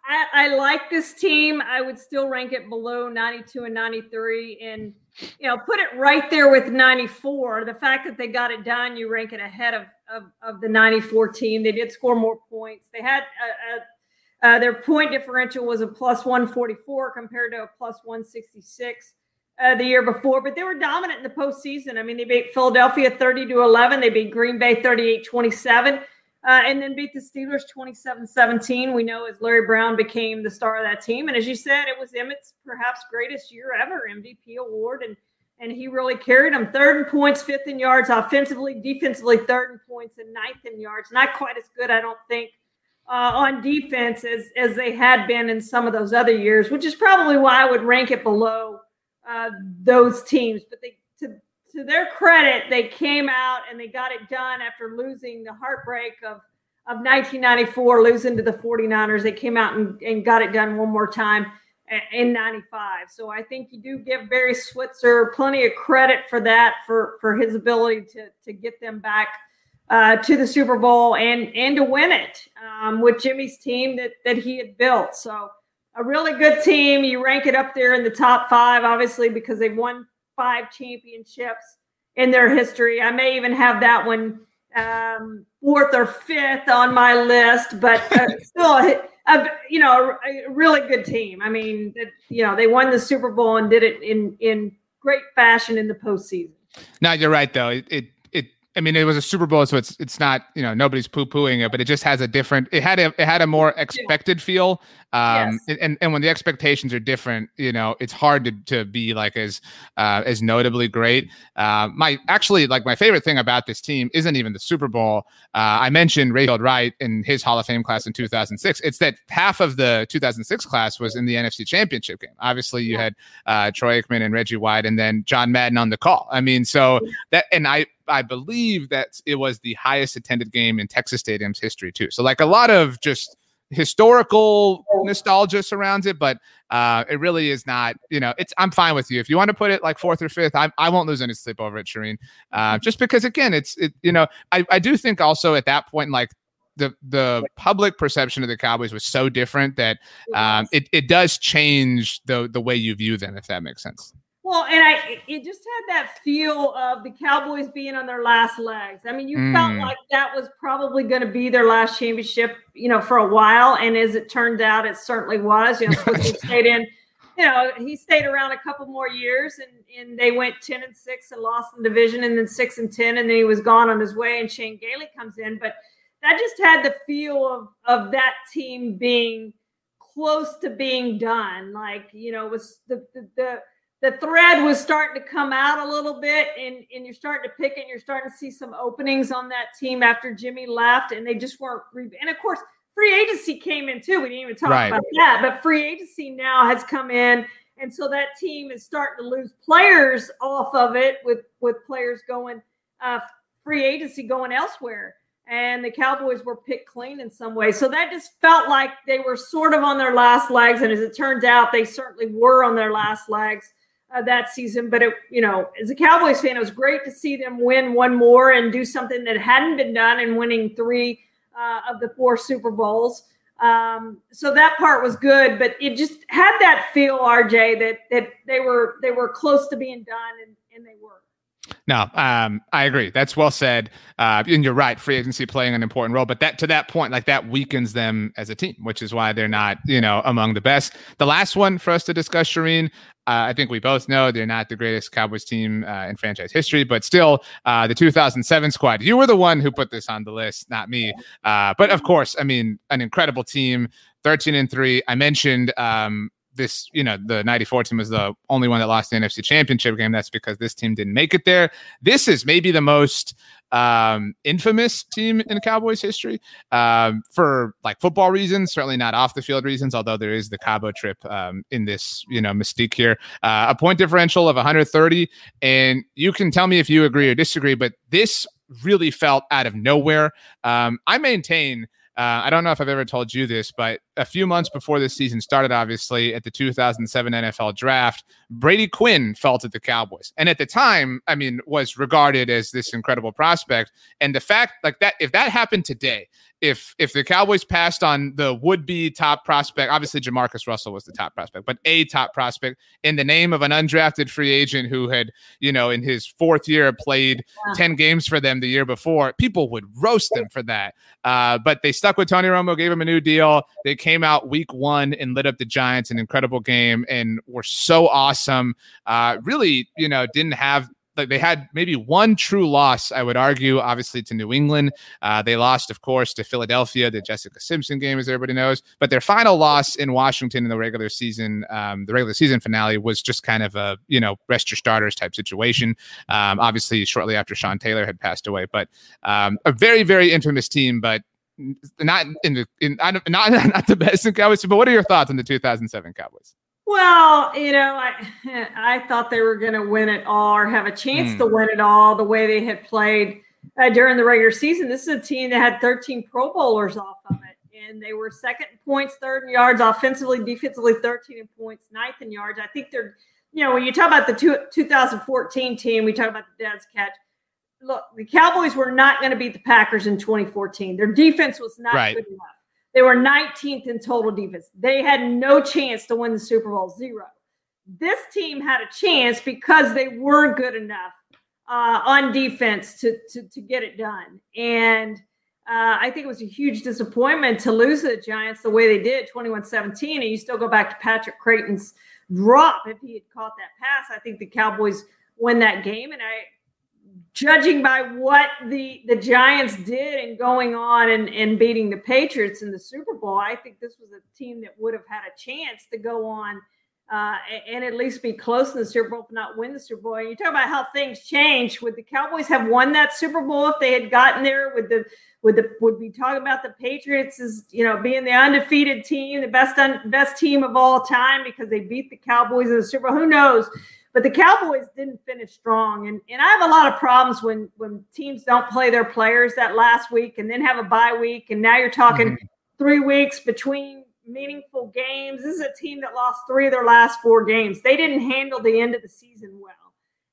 I I, like this team. I would still rank it below 92 and 93 and you know, put it right there with 94. The fact that they got it done, you rank it ahead of of, of the 94 team. They did score more points. They had a, a, uh, their point differential was a plus 144 compared to a plus 166 uh, the year before, but they were dominant in the postseason. I mean, they beat Philadelphia 30 to 11. They beat Green Bay 38 27 uh, and then beat the Steelers 27 17. We know as Larry Brown became the star of that team. And as you said, it was Emmitt's perhaps greatest year ever MVP award. And and he really carried them third in points, fifth in yards, offensively, defensively, third in points, and ninth in yards. Not quite as good, I don't think, uh, on defense as, as they had been in some of those other years, which is probably why I would rank it below uh, those teams. But they to their credit, they came out and they got it done after losing the heartbreak of, of 1994, losing to the 49ers. They came out and, and got it done one more time. in 95. So I think you do give Barry Switzer plenty of credit for that, for, for his ability to, to get them back uh, to the Super Bowl and, and to win it um, with Jimmy's team that, that he had built. So a really good team. You rank it up there in the top five, obviously, because they've won five championships in their history. I may even have that one um, fourth or fifth on my list, but uh, still a, you know a, a, really good team. I mean, that, you know they won the Super Bowl and did it in in great fashion in the postseason. No, you're right though. It, it I mean, it was a Super Bowl, so it's it's not you know nobody's poo pooing it, but it just has a different. It had a it had a more expected feel. Um, yes. and and when the expectations are different, you know, it's hard to to be like as uh, as notably great. Uh, my actually like my favorite thing about this team isn't even the Super Bowl. Uh, I mentioned Rayfield Wright in his Hall of Fame class in 2006. It's that half of the 2006 class was in the NFC Championship game. Obviously, you had uh, Troy Aikman and Reggie White, and then John Madden on the call. I mean, so that and I I believe that it was the highest attended game in Texas Stadium's history too. So like a lot of just historical nostalgia surrounds it, but uh, it really is not. You know, it's I'm fine with you if you want to put it like fourth or fifth. I, I won't lose any sleep over it, Charean. Uh, just because again, it's it. You know, I I do think also at that point like the the public perception of the Cowboys was so different that um, it it does change the the way you view them, if that makes sense. Well, and I it just had that feel of the Cowboys being on their last legs. I mean, you mm. felt like that was probably going to be their last championship, you know, for a while. And as it turned out, it certainly was. You know, Switzer stayed in. You know, he stayed around a couple more years, and and they went ten and six and lost the division, and then six and ten, and then he was gone on his way. And Chan Gailey comes in, but that just had the feel of of that team being close to being done. Like you know, was the the, the the thread was starting to come out a little bit and, and you're starting to pick it and you're starting to see some openings on that team after Jimmy left and they just weren't and of course free agency came in too. We didn't even talk right. about that, but free agency now has come in and so that team is starting to lose players off of it with with players going uh, free agency going elsewhere and the Cowboys were picked clean in some way. So that just felt like they were sort of on their last legs. And as it turned out, they certainly were on their last legs uh, that season. But it, you know, as a Cowboys fan, it was great to see them win one more and do something that hadn't been done in winning three uh, of the four Super Bowls. Um, so that part was good, but it just had that feel, RJ, that that they were they were close to being done, and, and they were. No, um, I agree. That's well said. Uh, and you're right. Free agency playing an important role, but that to that point, like that weakens them as a team, which is why they're not, you know, among the best. The last one for us to discuss, Charean. Uh, I think we both know they're not the greatest Cowboys team uh, in franchise history, but still, uh, the 2007 squad. You were the one who put this on the list, not me. Uh, but of course, I mean, an incredible team. 13 and 3 i mentioned um, this, you know, the 94 team was the only one that lost the NFC championship game. That's because this team didn't make it there. This is maybe the most um, infamous team in Cowboys history um, for like football reasons, certainly not off the field reasons, although there is the Cabo trip um, in this, you know, mystique here. Uh, a point differential of 130. And you can tell me if you agree or disagree, but this really felt out of nowhere. Um, I maintain uh, I don't know if I've ever told you this, but a few months before this season started, obviously at the 2007 NFL Draft, Brady Quinn fell to the Cowboys, and at the time, I mean, was regarded as this incredible prospect. And the fact, like that, if that happened today, if if the Cowboys passed on the would be top prospect, obviously Jamarcus Russell was the top prospect, but a top prospect in the name of an undrafted free agent who had, you know, in his fourth year played yeah. 10 games for them the year before, people would roast them for that. Uh, but they stuck with Tony Romo, gave him a new deal. They came out week one and lit up the Giants, an incredible game, and were so awesome. Uh, really, you know, didn't have they had maybe one true loss, I would argue, obviously to New England. Uh, they lost, of course, to Philadelphia, the Jessica Simpson game, as everybody knows. But their final loss in Washington in the regular season, um, the regular season finale, was just kind of a you know rest your starters type situation. Um, obviously, shortly after Sean Taylor had passed away, but um, a very very infamous team, but not in the in not not the best in Cowboys. But what are your thoughts on the 2007 Cowboys? Well, you know, I I thought they were going to win it all or have a chance mm. to win it all the way they had played uh, during the regular season. This is a team that had 13 Pro Bowlers off of it, and they were second in points, third in yards, offensively, defensively, 13 in points, ninth in yards. I think they're, you know, when you talk about the two, 2014 team, we talk about the Dez catch. Look, the Cowboys were not going to beat the Packers in 2014. Their defense was not Right. good enough. They were 19th in total defense. They had no chance to win the Super Bowl, zero. This team had a chance because they weren't good enough uh, on defense to, to to get it done. And uh, I think it was a huge disappointment to lose the Giants the way they did, 21-17. And you still go back to Patrick Crayton's drop. If he had caught that pass, I think the Cowboys win that game. And I, judging by what the the Giants did and going on and, and beating the Patriots in the Super Bowl, I think this was a team that would have had a chance to go on uh, and, at least be close in the Super Bowl, not win the Super Bowl. And you talk about how things change. Would the Cowboys have won that Super Bowl if they had gotten there? Would the would the would we talk about the Patriots as you know being the undefeated team, the best un, best team of all time because they beat the Cowboys in the Super Bowl? Who knows? But the Cowboys didn't finish strong, and and I have a lot of problems when when teams don't play their players that last week and then have a bye week, and now you're talking mm-hmm. three weeks between meaningful games. This is a team that lost three of their last four games. They didn't handle the end of the season well.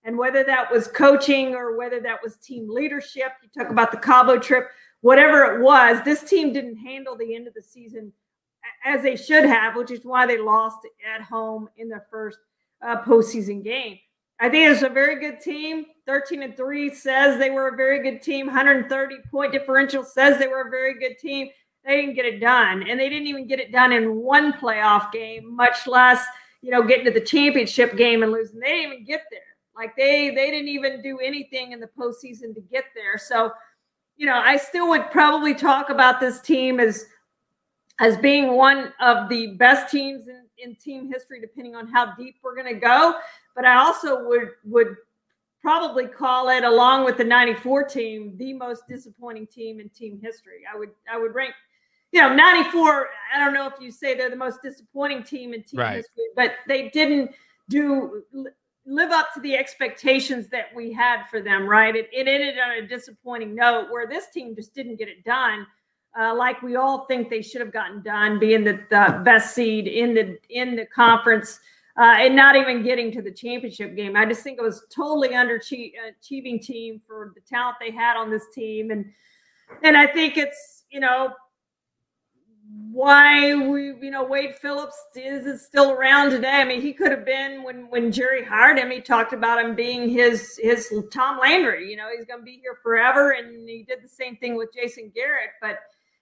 And whether that was coaching or whether that was team leadership, you talk about the Cabo trip, whatever it was, this team didn't handle the end of the season as they should have, which is why they lost at home in their first uh, postseason game. I think it's a very good team. 13 and 3 says they were a very good team. 130 point differential says they were a very good team. They didn't get it done. And they didn't even get it done in one playoff game, much less, you know, getting to the championship game and losing. They didn't even get there. Like they they didn't even do anything in the postseason to get there. So, you know, I still would probably talk about this team as as being one of the best teams in, in team history, depending on how deep we're going to go. But I also would would probably call it, along with the '94 team, the most disappointing team in team history. I would I would rank, you know, '94. I don't know if you say they're the most disappointing team in team Right. history, but they didn't do live up to the expectations that we had for them. Right? It, it ended on a disappointing note where this team just didn't get it done uh, like we all think they should have gotten done, being the, the best seed in the in the conference, uh, and not even getting to the championship game. I just think it was totally underachieving team for the talent they had on this team, and and I think it's you know why we you know Wade Phillips is, is still around today. I mean, he could have been when when Jerry hired him. He talked about him being his his Tom Landry. You know, he's going to be here forever, and he did the same thing with Jason Garrett. But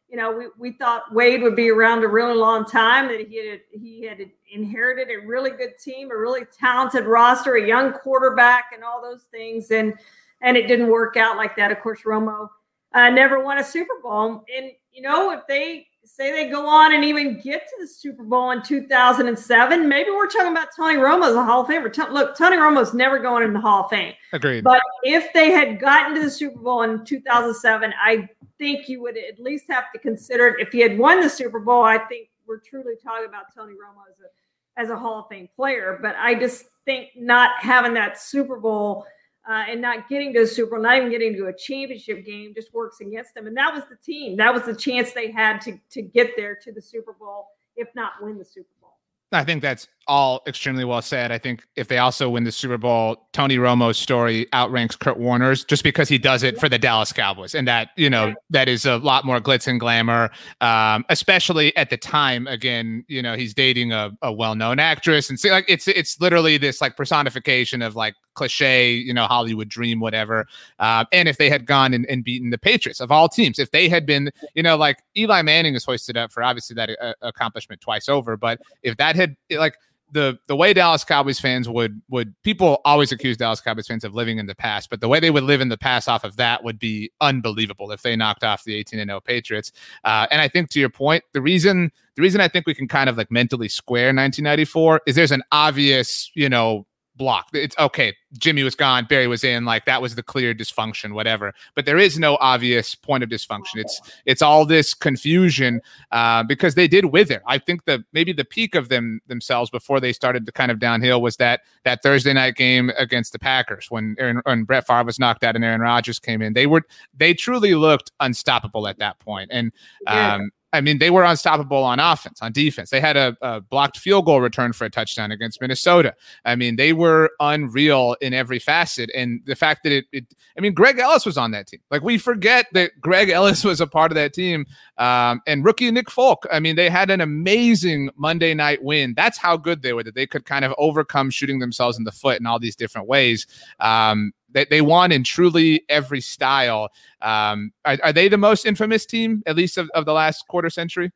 you know, we, we thought Wade would be around a really long time. That he had he had inherited a really good team, a really talented roster, a young quarterback, and all those things. And and it didn't work out like that. Of course, Romo uh, never won a Super Bowl. And you know, if they say they go on and even get to the Super Bowl in 2007, maybe we're talking about Tony Romo as a Hall of Famer. T- look, Tony Romo's never going in the Hall of Fame. Agreed. But if they had gotten to the Super Bowl in 2007, I think you would at least have to consider it. If he had won the Super Bowl, I think we're truly talking about Tony Romo as a as a Hall of Fame player. But I just think not having that Super Bowl uh, and not getting to the Super Bowl, not even getting to a championship game, just works against them. And that was the team. That was the chance they had to to get there to the Super Bowl, if not win the Super Bowl. I think that's all extremely well said. I think if they also win the Super Bowl, Tony Romo's story outranks Kurt Warner's just because he does it for the Dallas Cowboys, and that you know that is a lot more glitz and glamour, um, especially at the time. Again, you know he's dating a, a well-known actress, and see, like it's it's literally this like personification of like cliche, you know, Hollywood dream, whatever. Um, and if they had gone and, and beaten the Patriots of all teams, if they had been, you know, like Eli Manning is hoisted up for obviously that uh, accomplishment twice over, but if that had like the the way Dallas Cowboys fans would would people always accuse Dallas Cowboys fans of living in the past, but the way they would live in the past off of that would be unbelievable if they knocked off the 18 and 0 Patriots. Uh, and I think to your point, the reason the reason I think we can kind of like mentally square 1994 is there's an obvious, you know, block. It's okay. Jimmy was gone, Barry was in, like that was the clear dysfunction, whatever. But there is no obvious point of dysfunction. It's it's all this confusion uh, because they did wither. I think the maybe the peak of them themselves before they started to kind of downhill was that that Thursday night game against the Packers when Aaron when Brett Favre was knocked out and Aaron Rodgers came in. They were they truly looked unstoppable at that point. And Yeah. I mean, they were unstoppable on offense, on defense. They had a, a, blocked field goal return for a touchdown against Minnesota. I mean, they were unreal in every facet. And the fact that it, it I mean, Greg Ellis was on that team. Like, we forget that Greg Ellis was a part of that team. Um, and rookie Nick Folk, I mean, they had an amazing Monday night win. That's how good they were, that they could kind of overcome shooting themselves in the foot in all these different ways. Um, they, they won in truly every style. Um, are, are, they the most infamous team, at least of, of the last quarter century?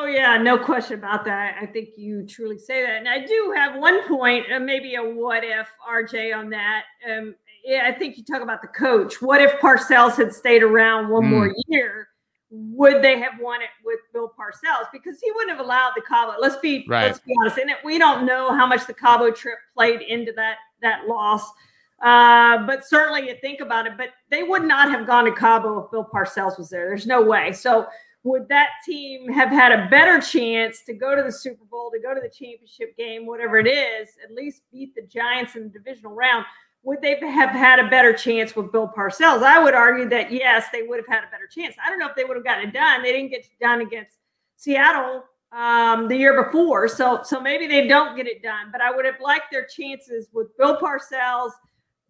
Oh yeah, no question about that. I think you truly say that, and I do have one point, uh, maybe a what if RJ on that. Um, yeah, I think you talk about the coach. What if Parcells had stayed around one mm. more year? Would they have won it with Bill Parcells? Because he wouldn't have allowed the Cabo. Let's be right. let's be honest. And we don't know how much the Cabo trip played into that that loss. Uh, but certainly you think about it, but they would not have gone to Cabo if Bill Parcells was there. There's no way. So would that team have had a better chance to go to the Super Bowl, to go to the championship game, whatever it is, at least beat the Giants in the divisional round? Would they have had a better chance with Bill Parcells? I would argue that yes, they would have had a better chance. I don't know if they would have gotten it done. They didn't get it done against Seattle um, the year before, so so maybe they don't get it done. But I would have liked their chances with Bill Parcells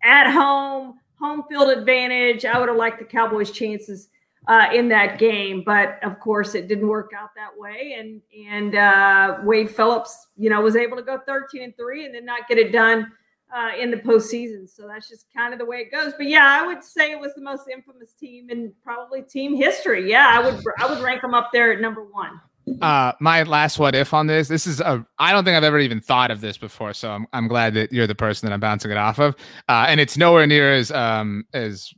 at home, home field advantage. I would have liked the Cowboys' chances uh, in that game, but of course, it didn't work out that way. And and uh, Wade Phillips, you know, was able to go 13 and three, and then not get it done uh, in the postseason. So that's just kind of the way it goes. But yeah, I would say it was the most infamous team in probably team history. Yeah, I would I would rank them up there at number one uh my last what if on this this is a i don't think i've ever even thought of this before so i'm, I'm glad that you're the person that i'm bouncing it off of. Uh and it's nowhere near as um as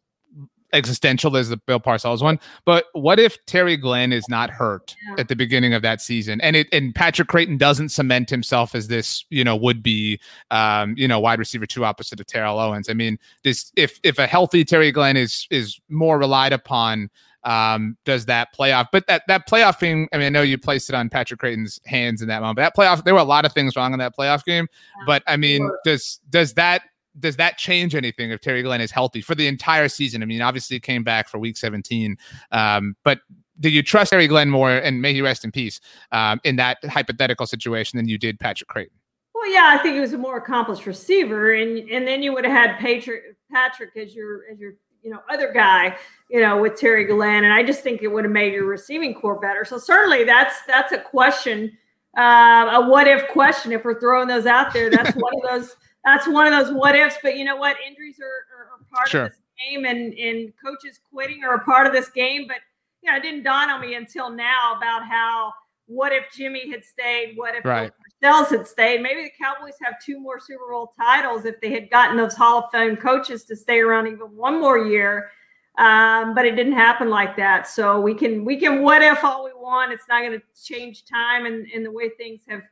existential as the bill parcells one but what if terry glenn is not hurt at the beginning of that season? And it and patrick crayton doesn't cement himself as this you know would be um you know wide receiver two opposite of terrell owens. I mean this if if a healthy terry glenn is is more relied upon um, does that playoff. But that that playoff thing, I mean, I know you placed it on Patrick Crayton's hands in that moment. But that playoff, there were a lot of things wrong in that playoff game. But I mean, does does that does that change anything if Terry Glenn is healthy for the entire season? I mean, obviously he came back for week 17. Um, but do you trust Terry Glenn more and may he rest in peace um, in that hypothetical situation than you did Patrick Crayton? Well, yeah, I think he was a more accomplished receiver, and and then you would have had Patrick Patrick as your as your you know other guy you know with terry glenn and i just think it would have made your receiving corps better. So certainly that's that's a question uh, a what if question. If we're throwing those out there that's one of those that's one of those what ifs. But you know what? Injuries are, are, are part sure. of this game and and coaches quitting are a part of this game. But you know it didn't dawn on me until now about how what if jimmy had stayed what if right. Parcells had stayed. Maybe the Cowboys have two more Super Bowl titles if they had gotten those Hall of Fame coaches to stay around even one more year. Um, but it didn't happen like that. So we can we can what if all we want. It's not going to change time and, and the way things have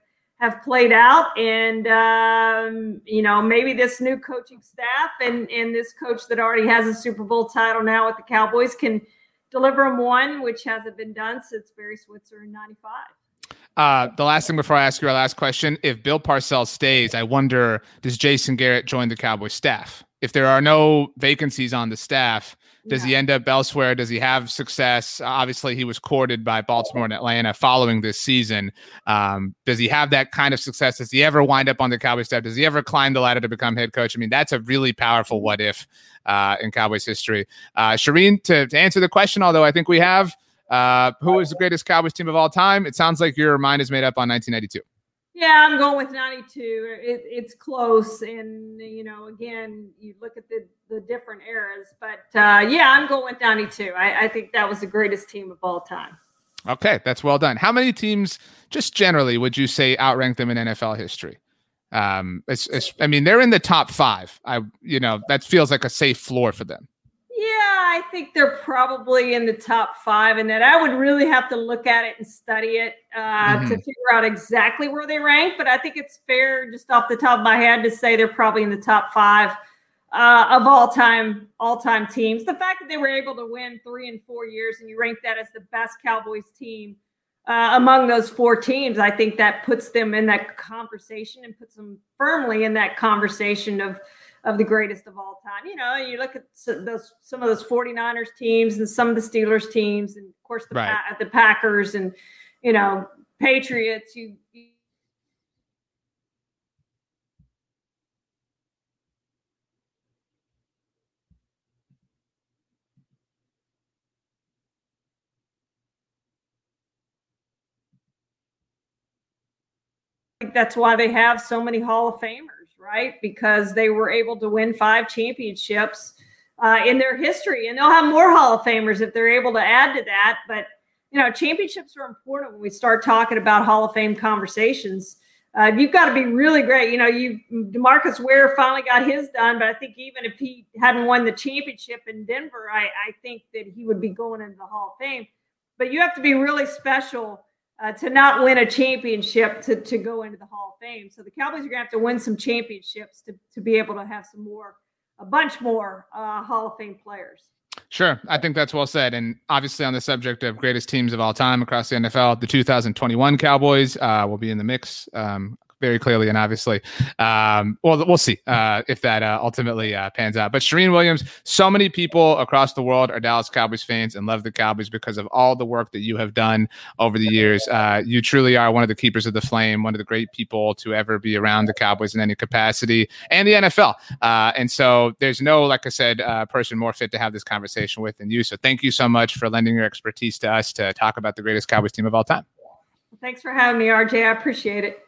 have played out. And um, you know maybe this new coaching staff and and this coach that already has a Super Bowl title now with the Cowboys can deliver them one, which hasn't been done since Barry Switzer in '95. Uh, the last thing before I ask you our last question, if Bill Parcells stays, I wonder does Jason Garrett join the Cowboys staff? If there are no vacancies on the staff, does yeah. he end up elsewhere? Does he have success? Obviously, he was courted by Baltimore and Atlanta following this season. Um, does he have that kind of success? Does he ever wind up on the Cowboys staff? Does he ever climb the ladder to become head coach? I mean, that's a really powerful what if uh, in Cowboys history. Uh, Charean, to, to answer the question, although I think we have – uh, who is the greatest Cowboys team of all time? It sounds like your mind is made up on 1992. Yeah, I'm going with 92. It, it's close, and you know, again, you look at the the different eras, but uh, yeah, I'm going with 92. I, I think that was the greatest team of all time. Okay, that's well done. How many teams, just generally, would you say outrank them in NFL history? Um, it's, it's, I mean, they're in the top five. I, you know, that feels like a safe floor for them. I think they're probably in the top five, and that I would really have to look at it and study it uh, mm-hmm. to figure out exactly where they rank. But I think it's fair, just off the top of my head, to say they're probably in the top five uh, of all time, all time teams. The fact that they were able to win three and four years, and you rank that as the best Cowboys team uh, among those four teams, I think that puts them in that conversation and puts them firmly in that conversation of of the greatest of all time. You know, you look at those some of those 49ers teams and some of the Steelers teams, and of course the right. the Packers and you know Patriots. You, you that's why they have so many Hall of Famers, right? Because they were able to win five championships uh, in their history, and they'll have more Hall of Famers if they're able to add to that. But you know, championships are important when we start talking about Hall of Fame conversations. Uh, you've got to be really great. You know, you Demarcus Ware finally got his done, but I think even if he hadn't won the championship in Denver, I, I think that he would be going into the Hall of Fame. But you have to be really special uh, to not win a championship to, to go into the Hall of Fame. So the Cowboys are going to have to win some championships to, to be able to have some more, a bunch more uh, Hall of Fame players. Sure. I think that's well said. And obviously, on the subject of greatest teams of all time across the NFL, the 2021 Cowboys uh, will be in the mix. Um, very clearly and obviously. Um, well, we'll see uh, if that uh, ultimately uh, pans out. But Charean Williams, so many people across the world are Dallas Cowboys fans and love the Cowboys because of all the work that you have done over the years. Uh, you truly are one of the keepers of the flame, one of the great people to ever be around the Cowboys in any capacity and the NFL. Uh, and so there's no, like I said, uh, person more fit to have this conversation with than you. So thank you so much for lending your expertise to us to talk about the greatest Cowboys team of all time. Thanks for having me, RJ. I appreciate it.